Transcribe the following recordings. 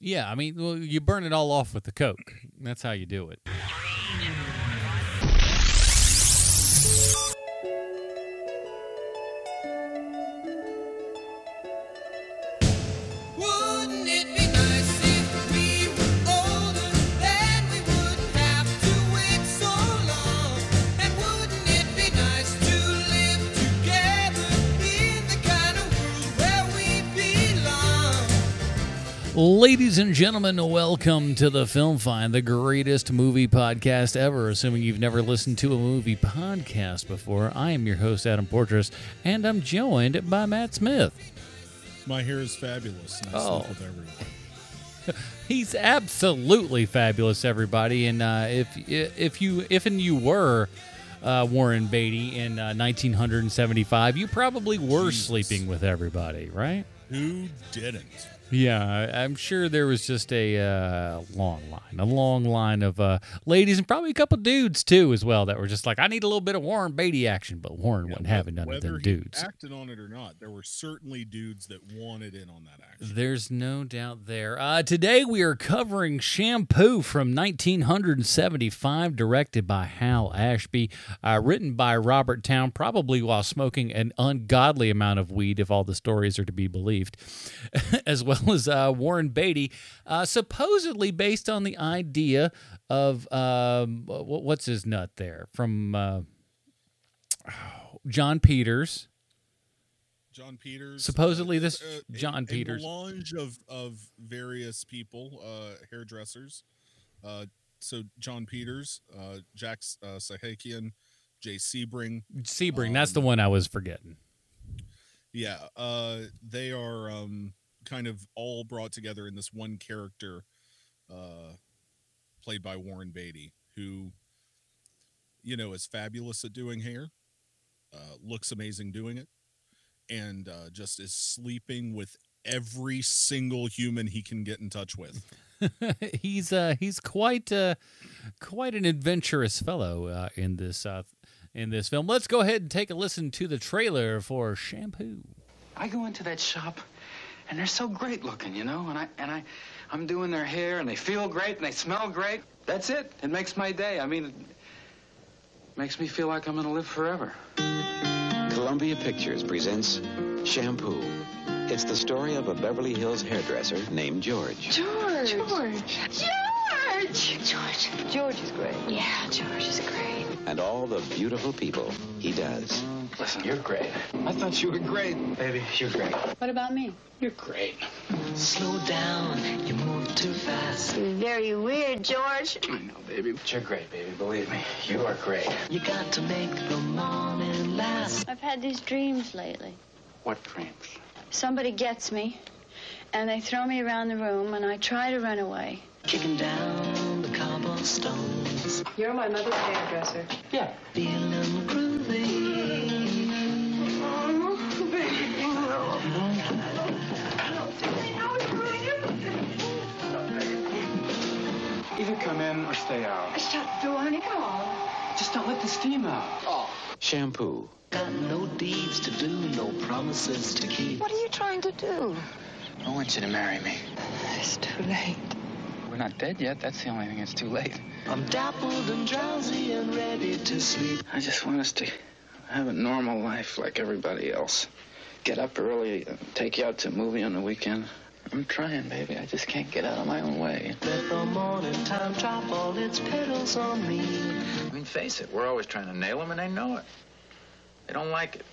Yeah, I mean, well, you burn it all off with the Coke. That's how you do it. Ladies and gentlemen, welcome to the Film Find, the greatest movie podcast ever. Assuming you've never listened to a movie podcast before, I am your host, Adam Portress, and I'm joined by Matt Smith. My hair is fabulous. And I Oh. sleep with everyone. He's absolutely fabulous, everybody. And uh, if if you if and you were uh, Warren Beatty in uh, 1975, you probably were Jesus. sleeping with everybody, right? Who didn't? Yeah, I'm sure there was just a uh, long line, a long line of uh, ladies and probably a couple dudes too, as well, that were just like, I need a little bit of Warren Beatty action, but Warren wasn't having none of them dudes. acted on it or not, there were certainly dudes that wanted in on that action. There's no doubt there. Uh, today we are covering Shampoo from 1975, directed by Hal Ashby, uh, written by Robert Towne, probably while smoking an ungodly amount of weed, if all the stories are to be believed, as well as uh, Warren Beatty, uh, supposedly based on the idea of um, what's his nut there from uh, Jon Peters. Jon Peters. Supposedly uh, this uh, a- Jon a Peters. melange of of various people, uh, hairdressers. Uh, so Jon Peters, uh, Jack uh, Sahakian, Jay Sebring. Sebring, that's the Um, one I was forgetting. Yeah, uh, they are um, kind of all brought together in this one character, uh, played by Warren Beatty, who, you know, is fabulous at doing hair, uh, looks amazing doing it, and uh, just is sleeping with every single human he can get in touch with. he's uh he's quite uh quite an adventurous fellow uh, in this uh in this film. Let's go ahead and take a listen to the trailer for Shampoo. I go into that shop and they're so great looking, you know, and I and I I'm doing their hair and they feel great and they smell great. That's it. It makes my day. I mean it makes me feel like I'm gonna live forever. Columbia Pictures presents Shampoo. It's the story of a Beverly Hills hairdresser named George. George. George. George. George. George is great. Yeah, George is great. And all the beautiful people he does. Listen, you're great. I thought you were great. Baby, you're great. What about me? You're great. Slow down, you move too fast. Very weird, George. I know, baby. But you're great, baby. Believe me. You are great. You got to make the morning last. I've had these dreams lately. What dreams? Somebody gets me, and they throw me around the room, and I try to run away. Kicking down the cobblestones. You're my mother's hairdresser. Yeah. Feeling groovy. Either come in or stay out. Shut the door, honey. Come on. Just don't let the steam out. Oh. Shampoo. Got no deeds to do, no promises to keep. What are you trying to do? I want you to marry me. It's too late. We're not dead yet. That's the only thing that's too late. I'm dappled and drowsy and ready to sleep. I just want us to have a normal life like everybody else. Get up early, take you out to a movie on the weekend. I'm trying, baby. I just can't get out of my own way. Let the morning time drop all its petals on me. I mean, face it, we're always trying to nail them, and they know it. They don't like it.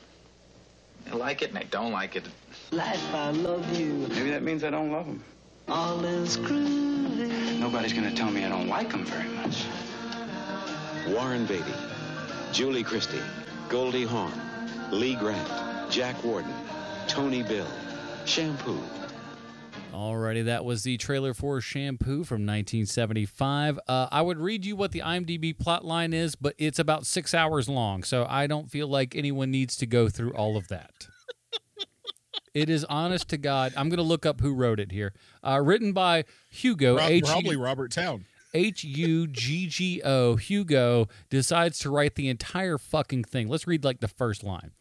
They like it, and they don't like it. Life, I love you. Maybe that means I don't love them. All is groovy. Nobody's gonna tell me I don't like them very much. Warren Beatty. Julie Christie. Goldie Hawn. Lee Grant. Jack Warden. Tony Bill. Shampoo. Alrighty, that was the trailer for Shampoo from 1975. Uh, I would read you what the IMDb plot line is, but it's about six hours long, so I don't feel like anyone needs to go through all of that. It is honest to God. I'm going to look up who wrote it here. Uh, written by Hugo Pro- H. probably Robert Towne. H U G G O, Hugo, decides to write the entire fucking thing. Let's read like the first line.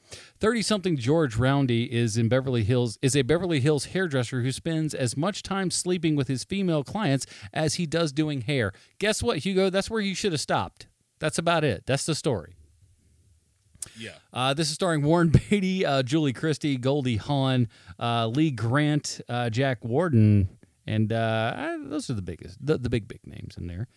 30 something George Roundy is in Beverly Hills is a Beverly Hills hairdresser who spends as much time sleeping with his female clients as he does doing hair. Guess what, Hugo? That's where you should have stopped. That's about it. That's the story. Yeah. Uh, this is starring Warren Beatty, uh, Julie Christie, Goldie Hawn, uh, Lee Grant, uh, Jack Warden, and uh, those are the biggest, the, the big big names in there.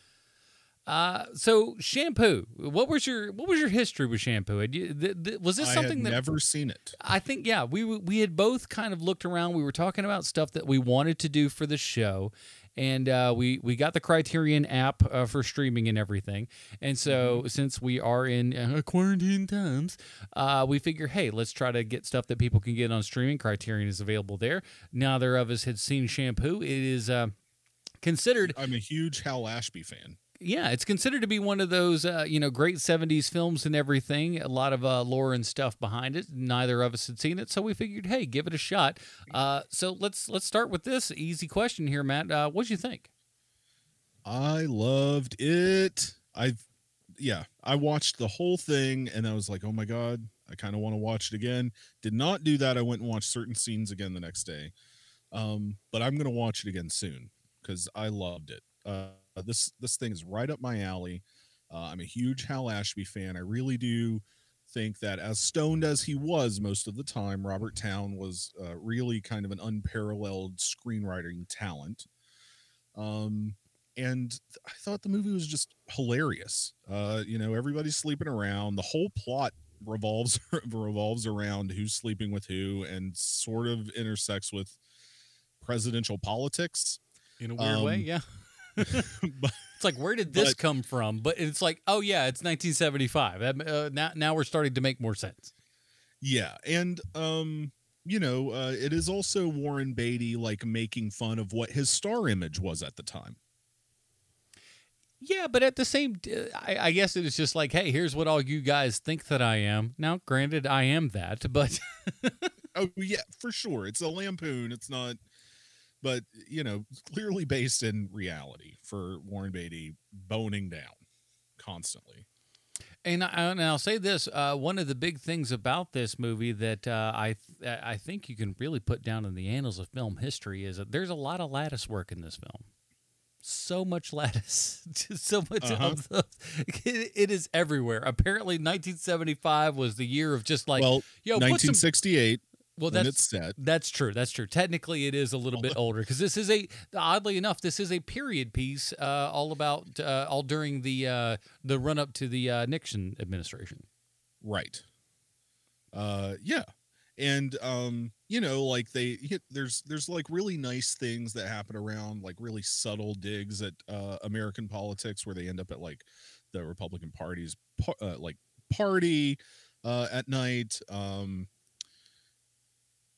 Uh, so shampoo. What was your what was your history with shampoo? Had you- th- th- was this something that never seen it. I think yeah, we we had both kind of looked around. We were talking about stuff that we wanted to do for the show, and uh, we we got the Criterion app uh, for streaming and everything. And so since we are in uh, quarantine times, uh, we figure, hey, let's try to get stuff that people can get on streaming. Criterion is available there. Neither of us had seen Shampoo. It is. Uh, Considered I'm a huge Hal Ashby fan. Yeah, it's considered to be one of those, uh, you know, great 70s films and everything. A lot of uh, lore and stuff behind it. Neither of us had seen it, so we figured, hey, give it a shot. Uh, so let's let's start with this easy question here, Matt. Uh, what'd you think? I loved it. I, yeah, I watched the whole thing and I was like, oh my god, I kind of want to watch it again. Did not do that. I went and watched certain scenes again the next day, um, but I'm gonna watch it again soon because I loved it. Uh, this this thing is right up my alley. Uh, I'm a huge Hal Ashby fan. I really do think that as stoned as he was most of the time, Robert Towne was uh, really kind of an unparalleled screenwriting talent. Um, and th- I thought the movie was just hilarious. Uh, you know, everybody's sleeping around. The whole plot revolves revolves around who's sleeping with who, and sort of intersects with presidential politics. In a weird way, Um, yeah. but It's like, where did this but- come from? But it's like, oh yeah, it's 1975. That, Uh, now now we're starting to make more sense. yeah, and um, you know, uh, it is also Warren Beatty like making fun of what his star image was at the time. Yeah, but at the same, I, I guess it is just like, hey, here's what all you guys think that I am. Now, granted, I am that, but Oh yeah, for sure. It's a lampoon. It's not, but you know, clearly based in reality for Warren Beatty boning down constantly. And, I, and I'll say this: uh, one of the big things about this movie that uh, I th- I think you can really put down in the annals of film history is that there's a lot of lattice work in this film. So much lattice, just so much Uh-huh. of the. It, it is everywhere. Apparently, 1975 was the year of just like well, yo, put some. 1968 Well, that's. That's true. That's true. Technically, it is a little bit older because this is a oddly enough, this is a period piece, uh, all about uh, all during the uh, the run up to the uh, Nixon administration. Right. Uh yeah. And um you know like they there's there's like really nice things that happen around like really subtle digs at uh American politics where they end up at like the Republican Party's uh, like party uh at night um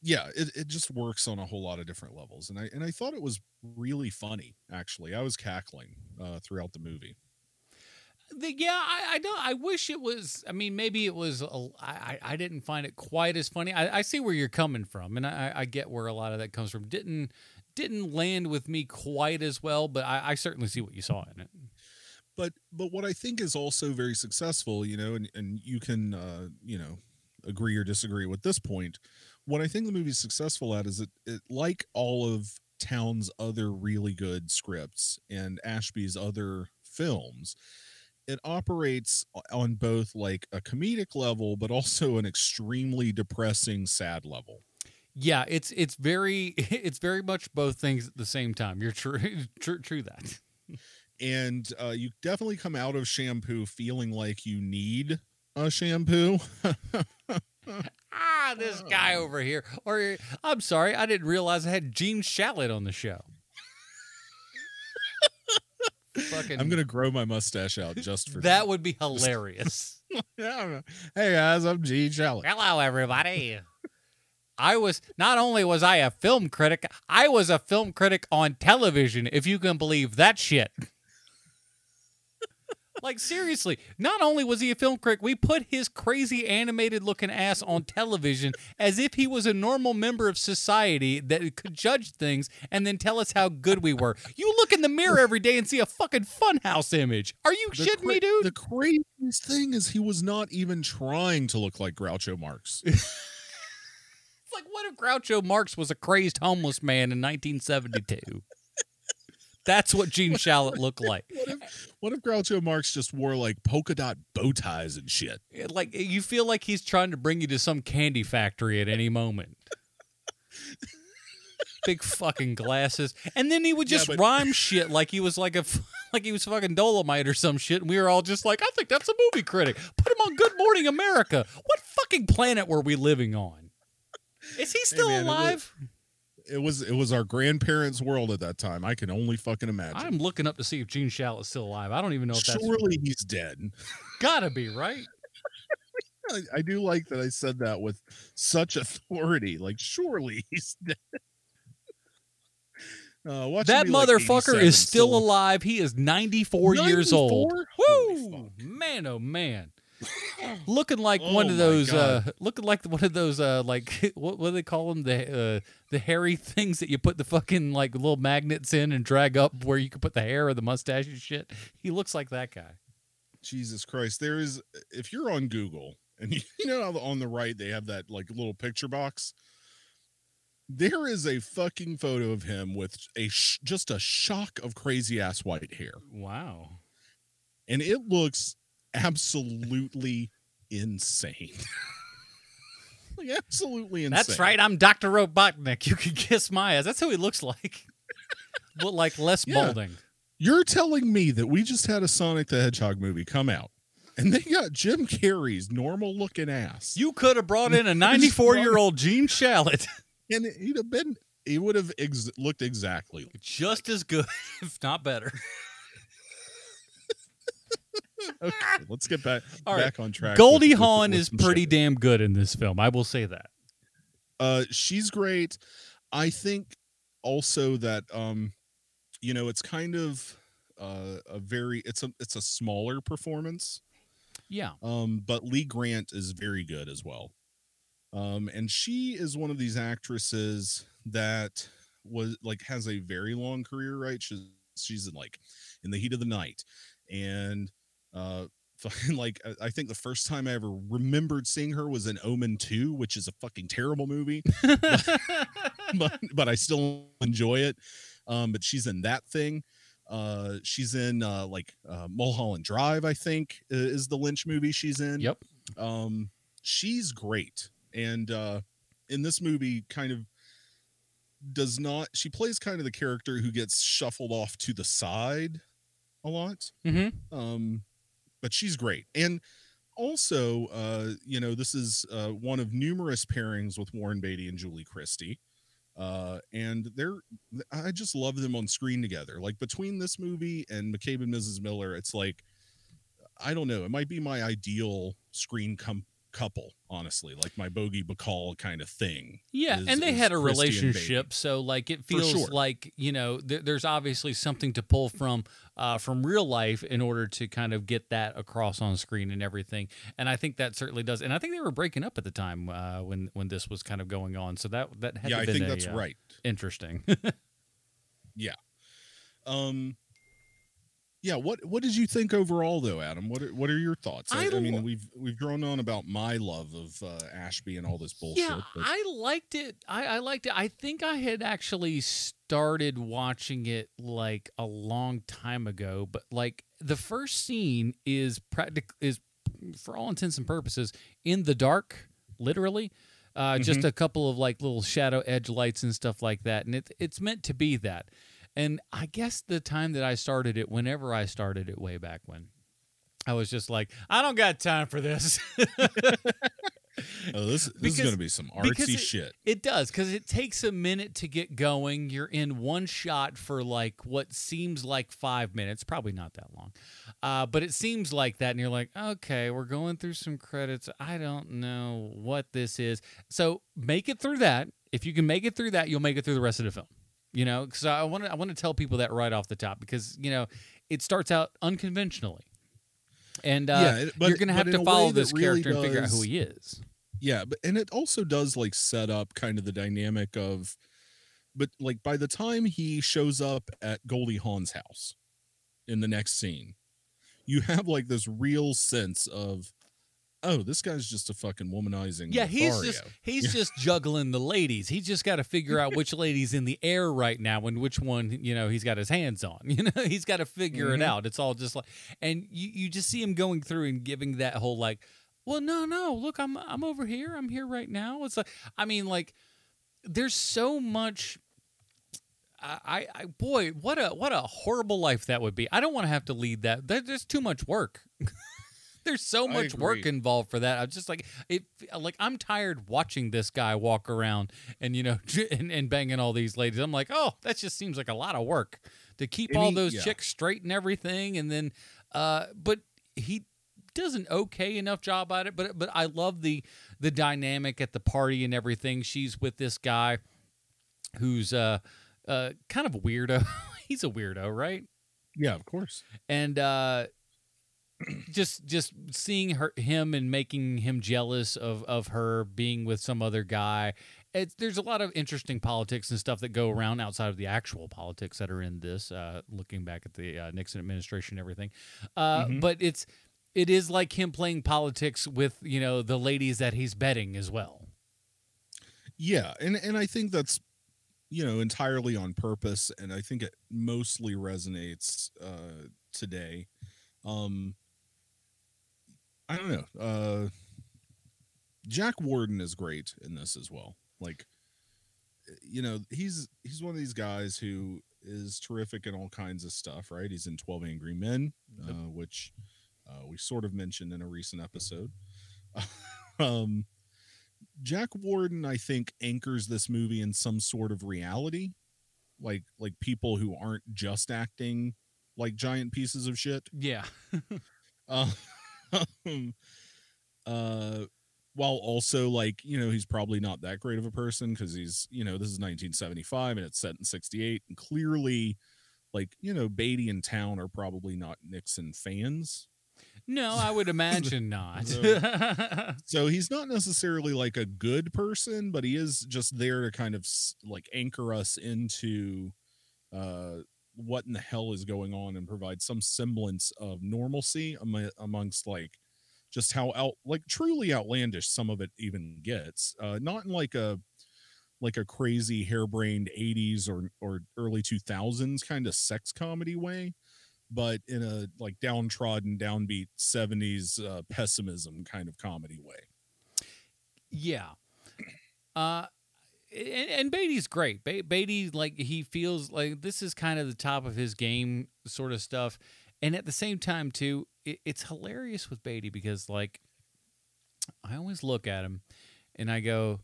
yeah it, it just works on a whole lot of different levels and i and i thought it was really funny actually i was cackling uh throughout the movie The, yeah, I, I don't. I wish it was. I mean, maybe it was. A, I I didn't find it quite as funny. I, I see where you're coming from, and I, I get where a lot of that comes from. Didn't didn't land with me quite as well, but I, I certainly see what you saw in it. but but what I think is also very successful, you know, and and you can uh, you know agree or disagree with this point. What I think the movie's successful at is it, it like all of Towne's other really good scripts and Ashby's other films, it operates on both like a comedic level, but also an extremely depressing, sad level. Yeah, it's it's very it's very much both things at the same time. You're true true true that. And uh, you definitely come out of shampoo feeling like you need a shampoo. ah, this guy over here. Or I'm sorry, I didn't realize I had Gene Shalit on the show. Fucking, I'm gonna grow my mustache out just for that would be hilarious. yeah. Hey guys, I'm Gene Shalit. Hello, everybody. I was not only was I a film critic, I was a film critic on television. If you can believe that shit. Like seriously, not only was he a film critic, we put his crazy animated looking ass on television as if he was a normal member of society that could judge things and then tell us how good we were. You look in the mirror every day and see a fucking funhouse image. Are you The shitting me, dude? The craziest thing is he was not even trying to look like Groucho Marx. It's like what if Groucho Marx was a crazed homeless man in 1972? That's what Gene Shalit looked like. what if what if Groucho Marx just wore like polka dot bow ties and shit? Like you feel like he's trying to bring you to some candy factory at any moment. Big fucking glasses, and then he would Yeah, just but- rhyme shit like he was like a like he was fucking Dolomite or some shit, and we were all just like, I think that's a movie critic. Put him on Good Morning America. What fucking planet were we living on? Is he still man, it was- alive? It was it was our grandparents' world at that time. I can only fucking imagine. I'm looking up to see if Gene Shalit's still alive. I don't even know if that's Surely he's dead. gotta be right. I, I do like that I said that with such authority. Like, surely he's dead. Uh, That like, motherfucker 87 is still alive. He is 94, years old. 94? Woo! Man, oh man. Looking like Oh one of those uh looking like one of those uh like what what do they call them the uh the hairy things that you put the fucking like little magnets in and drag up where you can put the hair or the mustache and shit. He looks like that guy. Jesus Christ. There is, if you're on Google and you know how on the right they have that like little picture box, there is a fucking photo of him with a sh- just a shock of crazy ass white hair. Wow. And it looks absolutely insane. like, absolutely insane. That's right. I'm Dr. Robotnik. You can kiss my ass. That's who he looks like. but like less Yeah. balding. You're telling me that we just had a Sonic the Hedgehog movie come out and they got Jim Carrey's normal looking ass. You could have brought in a 94 year old Gene Shalit. and he'd have been, he would have ex- looked exactly. like- just as good, if not better. Okay, let's get back All right. back on track. Goldie with- with- Hawn with is pretty shit. damn good in this film. I will say that. Uh, she's great. I think also that um, you know, it's kind of uh, a very it's a it's a smaller performance. Yeah. Um, but Lee Grant is very good as well. Um, and she is one of these actresses that was like has a very long career, right? She's she's in like in the heat of the night, and uh, like I- think the first time I ever remembered seeing her was in Omen Two, which is a fucking terrible movie, but but I still enjoy it. Um, but she's in that thing. Uh, she's in uh, like uh, Mulholland Drive, I think, is the Lynch movie she's in. Yep. Um, she's great, and uh, in this movie, kind of does not. She plays kind of the character who gets shuffled off to the side a lot. Mm-hmm. Um, but she's great, and also, uh, you know, this is uh, one of numerous pairings with Warren Beatty and Julie Christie uh and they're i just love them on screen together. Like between this movie and mccabe and mrs miller it's like i don't know it might be my ideal screen com- couple honestly like my bogey bacall kind of thing Yeah, is- and they had a relationship, so like it feels sure. like you know th- there's obviously something to pull from uh, from real life in order to kind of get that across on screen and everything. And I think that certainly does. And I think they were breaking up at the time uh, when when this was kind of going on. So that that had yeah i think a, that's uh, right Interesting. Yeah. Um yeah what what did you think overall though adam what are, what are your thoughts i, I I mean we've we've drawn on about my love of uh, ashby and all this bullshit Yeah, but- I liked it. I, I liked it. I think I had actually started watching it like a long time ago, but like the first scene is practic is for all intents and purposes in the dark, literally. Uh, Just a couple of like little shadow edge lights and stuff like that, and it, it's meant to be that. And I guess the time that I started it, whenever I started it way back when, I was just like, I don't got time for this. oh this, this is gonna be some because artsy it- shit It does because it takes a minute to get going. You're in one shot for like what seems like five minutes, probably not that long, uh, but it seems like that. And you're like, okay, we're going through some credits. I don't know what this is. So make it through that. If you can make it through that, you'll make it through the rest of the film. You know, because I want to I want to tell people that right off the top because you know it starts out unconventionally. and uh, Yeah, but- you're gonna have to follow this really character and figure out who he is. Yeah, but and it also does like set up kind of the dynamic of but like by the time he shows up at Goldie Hawn's house in the next scene, you have like this real sense of oh, this guy's just a fucking womanizing. Yeah, he's Lothario. just he's just juggling the ladies. He's just got to figure out which lady's in the air right now and which one you know he's got his hands on. You know, he's got to figure it Mhm. out. It's all just like, and you you just see him going through and giving that whole like, well, no, no, look, I'm I'm over here. I'm here right now. It's like, I mean, like, there's so much. I, I, I boy, what a what a horrible life that would be. I don't want to have to lead that. There's too much work. there's so much work involved for that. I'm just like it. Like I'm tired watching this guy walk around and you know and, and banging all these ladies. I'm like, oh, that just seems like a lot of work to keep And all he- those yeah. chicks straight and everything. And then, uh, but he does an okay enough job at it. But but I love the the dynamic at the party and everything. She's with this guy who's uh uh kind of a weirdo. He's a weirdo, right? yeah, of course. and uh just just seeing her him and making him jealous of of her being with some other guy it's there's a lot of interesting politics and stuff that go around outside of the actual politics that are in this uh looking back at the uh, Nixon administration and everything uh Mhm. but it's it is like him playing politics with you know the ladies that he's betting as well Yeah, and and I think that's you know entirely on purpose, and I think it mostly resonates uh, today. Um, I don't know. Uh, Jack Warden is great in this as well. Like, you know, he's he's one of these guys who is terrific in all kinds of stuff. Right? He's in Twelve Angry Men, uh, which uh, we sort of mentioned in a recent episode. um, Jack Warden, I think, anchors this movie in some sort of reality, like like people who aren't just acting like giant pieces of shit. yeah Uh, uh, while also like you know he's probably not that great of a person because he's you know this is 1975 and it's set in 68 and clearly like you know Beatty and Towne are probably not Nixon fans. No i would imagine not. So he's not necessarily like a good person but he is just there to kind of like anchor us into uh what in the hell is going on and provide some semblance of normalcy amo- amongst like just how out like truly outlandish some of it even gets uh not in like a like a crazy harebrained 80s or or early 2000s kind of sex comedy way but in a like downtrodden downbeat 70s uh, pessimism kind of comedy way Yeah. Uh and, and Beatty's great. Ba- Beatty like he feels like this is kind of the top of his game sort of stuff. And at the same time too, it, it's hilarious with Beatty because like I always look at him and I go,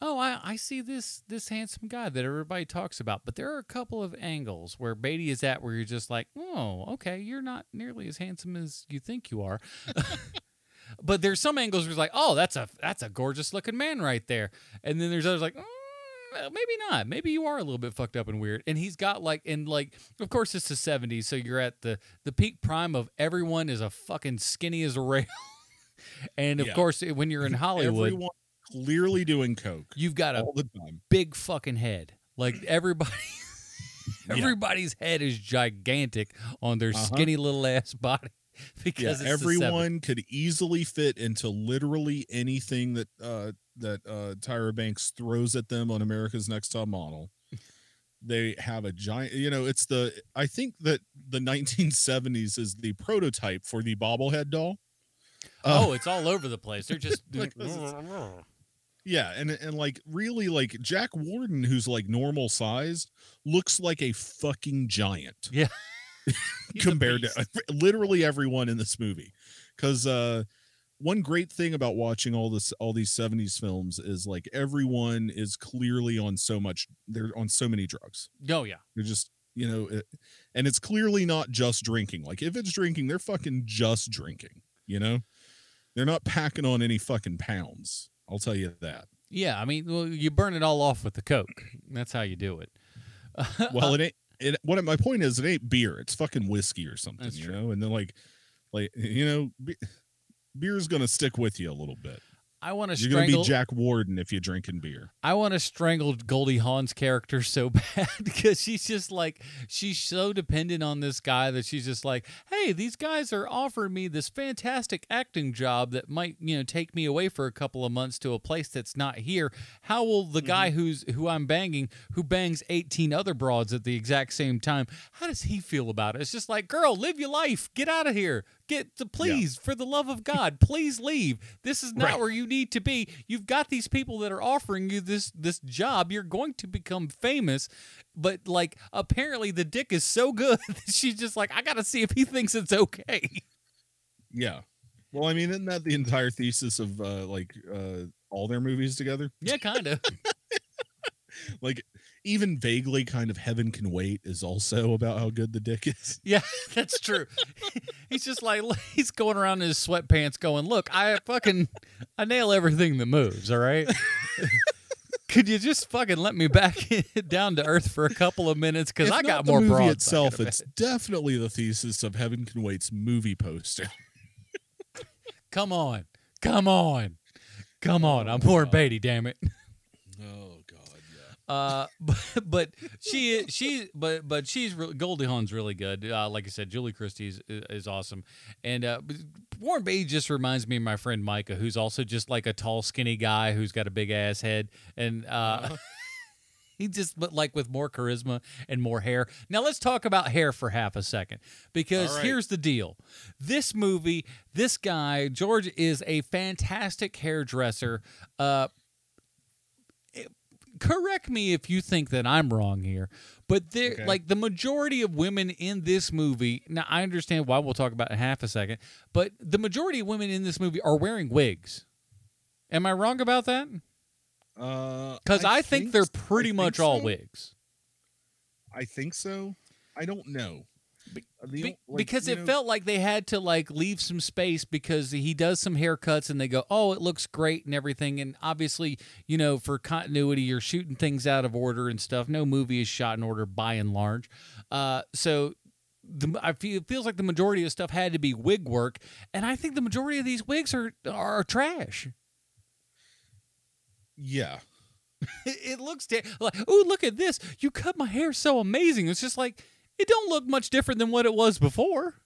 "Oh, I, I see this this handsome guy that everybody talks about." But there are a couple of angles where Beatty is at where you're just like, "Oh, okay, you're not nearly as handsome as you think you are." but there's some angles where it's like, "Oh, that's a that's a gorgeous looking man right there," and then there's others like. Well, maybe not. Maybe you are a little bit fucked up and weird. And he's got like, and like, of course, it's the '70s, so you're at the the peak prime of everyone is a fucking skinny as a rail. and of Yeah. course, when you're in Hollywood, everyone clearly doing coke you've got a all the time big fucking head. Like everybody, Yeah. everybody's head is gigantic on their Uh-huh. skinny little ass body yeah because the everyone could easily fit into literally anything that uh that uh tyra banks throws at them on america's next top model they have a giant you know it's the i think that the 1970s is the prototype for the bobblehead doll 70s. oh, it's all over the place. They're just Like, yeah and and like really like jack warden who's like normal sized looks like a fucking giant yeah. Compared to literally everyone in this movie. Because uh one great thing about watching all this all these 70s films is like everyone is clearly on so much they're on so many drugs. Oh yeah. they're just you know it, and it's clearly not just drinking. Like if it's drinking they're fucking just drinking you know? They're not packing on any fucking pounds. I'll tell you that. Yeah, I mean, well, you burn it all off with the coke. That's how you do it. well it ain't it what my point is it ain't beer it's fucking whiskey or something That's you true. know and then like like you know, be, beer's gonna stick with you a little bit. I want to You're gonna be Jack Warden if you're drinking beer. I want to strangle Goldie Hawn's character so bad because she's just like she's so dependent on this guy that she's just like, hey, these guys are offering me this fantastic acting job that might you know take me away for a couple of months to a place that's not here. How will the guy mm-hmm. who's who I'm banging, who bangs 18 other broads at the exact same time, how does he feel about it? It's just like, girl, live your life, get out of here. Get to please, for the love of God, please leave. This is not Right. where you need to be. You've got these people that are offering you this this job. You're going to become famous, but like apparently the dick is so good that she's just like, I gotta see if he thinks it's okay. Yeah. Well, I mean, isn't that the entire thesis of uh like uh all their movies together? Yeah, kind of. Like even vaguely kind of Heaven Can Wait is also about how good the dick is. yeah, that's true. he's just like he's going around in his sweatpants, going, "Look, I fucking I nail everything that moves. All right." Could you just fucking let me back down to earth for a couple of minutes? Because I got the more movie itself. It's definitely the thesis of Heaven Can Wait's movie poster. Come on, come on, come on! I'm Warren oh, Beatty, damn it. Uh, but, but she is she but but she's really, Goldie Hawn's really good. Uh, like I said, Julie Christie is, is awesome, and uh, Warren Beatty just reminds me of my friend Micah, who's also just like a tall, skinny guy who's got a big ass head, and uh, he just but like with more charisma and more hair. Now let's talk about hair for half a second because right. here's the deal: this movie, this guy George is a fantastic hairdresser. Uh, correct me if you think that I'm wrong here, but there, Okay. like the majority of women in this movie. Now I understand why we'll talk about it in half a second, but the majority of women in this movie are wearing wigs. Am I wrong about that? Uh, Because I, think, they're pretty think much all wigs. I think so. I don't know. The Be- like, because it know, felt like they had to like leave some space because he does some haircuts and they go, oh, it looks great and everything. And obviously, you know, for continuity, you're shooting things out of order and stuff. No movie is shot in order by and large. Uh, so. The, I feel it feels like the majority of stuff had to be wig work, and I think the majority of these wigs are are trash. Yeah. It, looks da- like, oh, look at this! You cut my hair so amazing. It's just like it don't look much different than what it was before.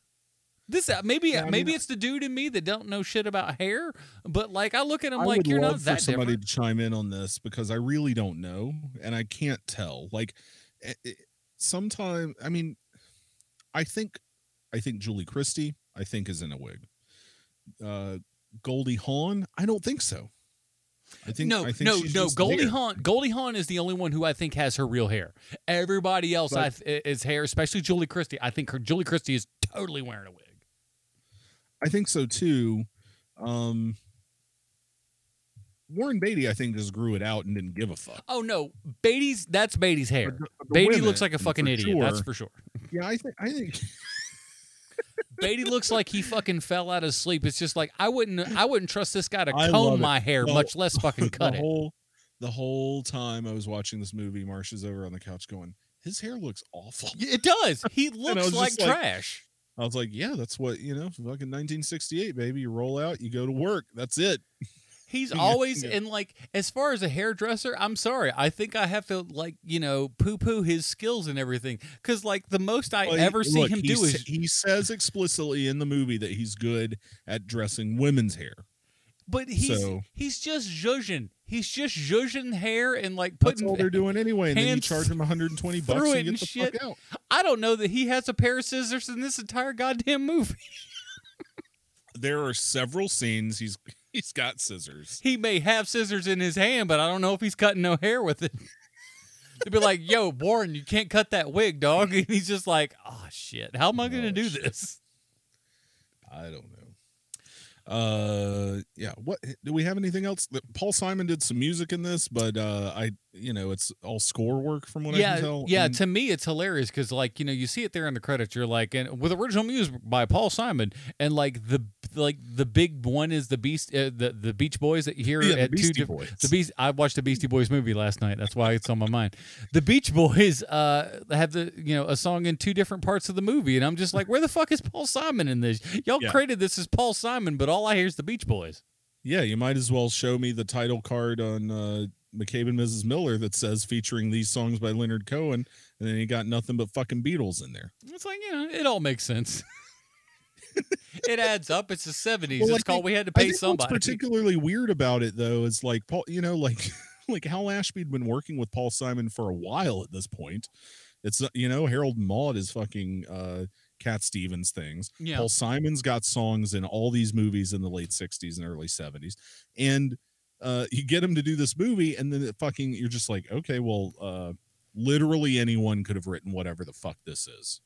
This uh, maybe Yeah, I maybe mean, it's the dude in me that don't know shit about hair, but like I look at him I like you're not for that somebody different. to chime in on this because I really don't know and I can't tell. Like, sometimes I mean, I think, I think Julie Christie, I think is in a wig. Uh, Goldie Hawn, I don't think so. I think no, I think no, she's no. Goldie. Hawn, Goldie Hawn is the only one who I think has her real hair. Everybody else, I th- is hair, especially Julie Christie. I think her Julie Christie is totally wearing a wig. I think so too. Um, Warren Beatty, I think, just grew it out and didn't give a fuck. Oh no, Beatty's that's Beatty's hair. But the- but the Beatty looks like a fucking idiot. That's for sure. Yeah, I think I think Beatty looks like he fucking fell out of sleep. It's just like I wouldn't I wouldn't trust this guy to comb my hair, Well, much less fucking cut the it. the whole time I was watching this movie, Marsha's over on the couch going, "His hair looks awful." It does. He looks like- trash. I was like, "Yeah, that's what you know, fucking 1968, baby. You roll out, you go to work. That's it." He's always yeah. and like as far as a hairdresser, I'm sorry. I think I have to like you know poo poo his skills and everything because like the most I Well, he- ever see look, him do is he says explicitly in the movie that he's good at dressing women's hair. but he's so- he's just zhuzhing. He's just zhuzhing hair and like putting. That's all they're doing anyway, and then you charge him 120 bucks and get the shit. fuck out. I don't know that he has a pair of scissors in this entire goddamn movie. There are several scenes he's he's got scissors. He may have scissors in his hand, but I don't know if he's cutting no hair with it. They'd be like, "Yo, Warren, you can't cut that wig, dog." And he's just like, "Oh shit, how am I going to Oh, do shit. this?" I don't know. Uh, yeah. What do we have anything else? That- Paul Simon did some music in this, but uh, I, you know, it's all score work from what I yeah, can tell. yeah. And To me, it's hilarious because, like, you know, you see it there in the credits. You're like, and with original music by Paul Simon, and like the like the big one is the Beast, uh, the the Beach Boys that you hear Yeah, at two different. Boys. The Beast. I watched the Beastie Boys movie last night. That's why it's on my mind. The Beach Boys uh have the you know a song in two different parts of the movie, and I'm just like, where the fuck is Paul Simon in this? Y'all Yeah. created this as Paul Simon, but all I hear is the Beach Boys. Yeah, you might as well show me the title card on uh, McCabe and Mrs. Miller that says featuring these songs by Leonard Cohen, and then you got nothing but fucking Beatles in there. It's like you know, it all makes sense. it adds up. It's the '70s. Well, I it's called we had to I pay think somebody. What's particularly weird about it though is like Paul, you know, like like Hal Ashby had been working with Paul Simon for a while at this point. It's uh, you know Harold Maude is fucking uh, Cat Stevens things. Yeah. Paul Simon's got songs in all these movies in the late '60s and early '70s, and uh, you get him to do this movie, and then it fucking you're just like, okay, well, uh, literally anyone could have written whatever the fuck this is.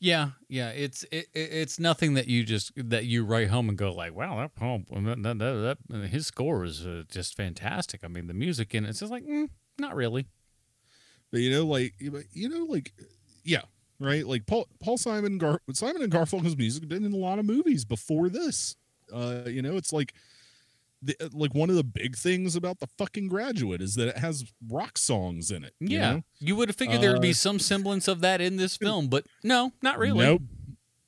Yeah, yeah. It's it, it- it's nothing that you just that you write home and go like, wow, that that, that, that, that- his score is uh, just fantastic. I mean, the music in it's just like, mm, not really. But you know, like you know, like yeah, right. Like Paul Paul Simon Gar Simon and Garfunkel's music been in a lot of movies before this. Uh, you know, it's like the, like one of the big things about the fucking graduate is that it has rock songs in it. you Yeah, know? you would have figured there would be Uh, some semblance of that in this film, but no, not really. Nope.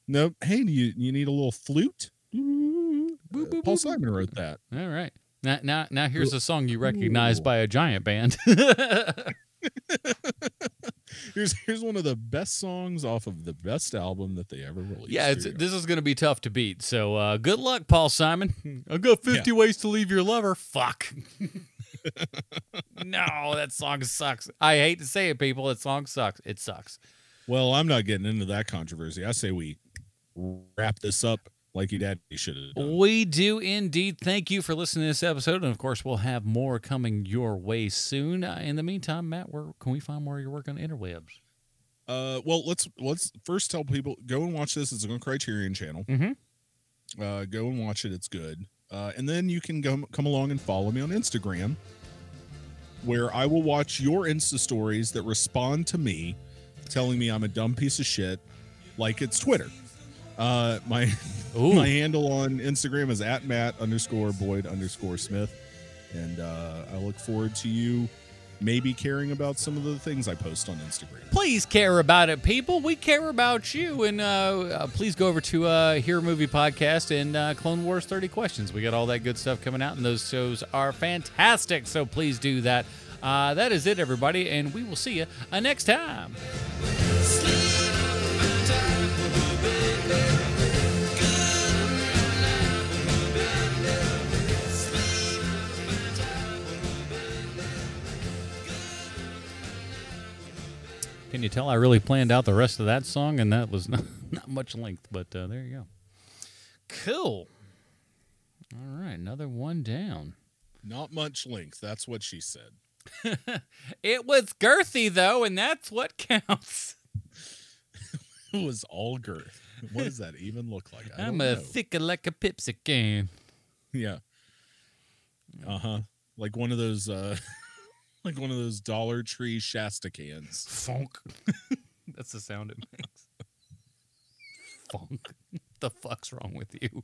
Nope. Hey, do you you need a little flute? boop, Uh, Paul boop, Simon wrote that. All right. Now, now, now here's a song you recognize by a giant band. Here's here's one of the best songs off of the best album that they ever released. yeah, it's, Here you go. this is going to be tough to beat. So uh, good luck, Paul Simon. I've got 50 ways to leave your lover. Fuck. no, that song sucks. I hate to say it, people. That song sucks. It sucks. Well, I'm not getting into that controversy. I say we wrap this up like your daddy should have done. We do indeed. Thank you for listening to this episode. And of course, we'll have more coming your way soon. Uh, in the meantime, Matt, where can we find more of your work on interwebs? Uh, well, let's let's first tell people go and watch this. It's on Criterion Channel. Mhm. Uh, go and watch it. It's good. Uh, and then you can come come along and follow me on Instagram, where I will watch your Insta stories that respond to me, telling me I'm a dumb piece of shit, like it's Twitter. Uh, my Ooh. my handle on Instagram is at Matt underscore Boyd underscore Smith, and uh, I look forward to you maybe caring about some of the things I post on Instagram. please care about it, people. We care about you. And uh, uh, please go over to uh, Hero Movie Podcast and uh, Clone Wars 30 Questions. We got all that good stuff coming out, and those shows are fantastic. So please do that. Uh, that is it, everybody. And we will see you uh, next time. Can you tell I really planned out the rest of that song, and that was not, not much length, but uh, there you go. Cool. All right, another one down. Not much length. That's what she said. It was girthy though, and that's what counts. It was all girth. What does that even look like? I I'm a know. thicker like a Pepsi can. Yeah. Uh huh. Like one of those. uh Like one of those Dollar Tree Shasta cans. Funk. that's the sound it makes. Funk. the fuck's wrong with you?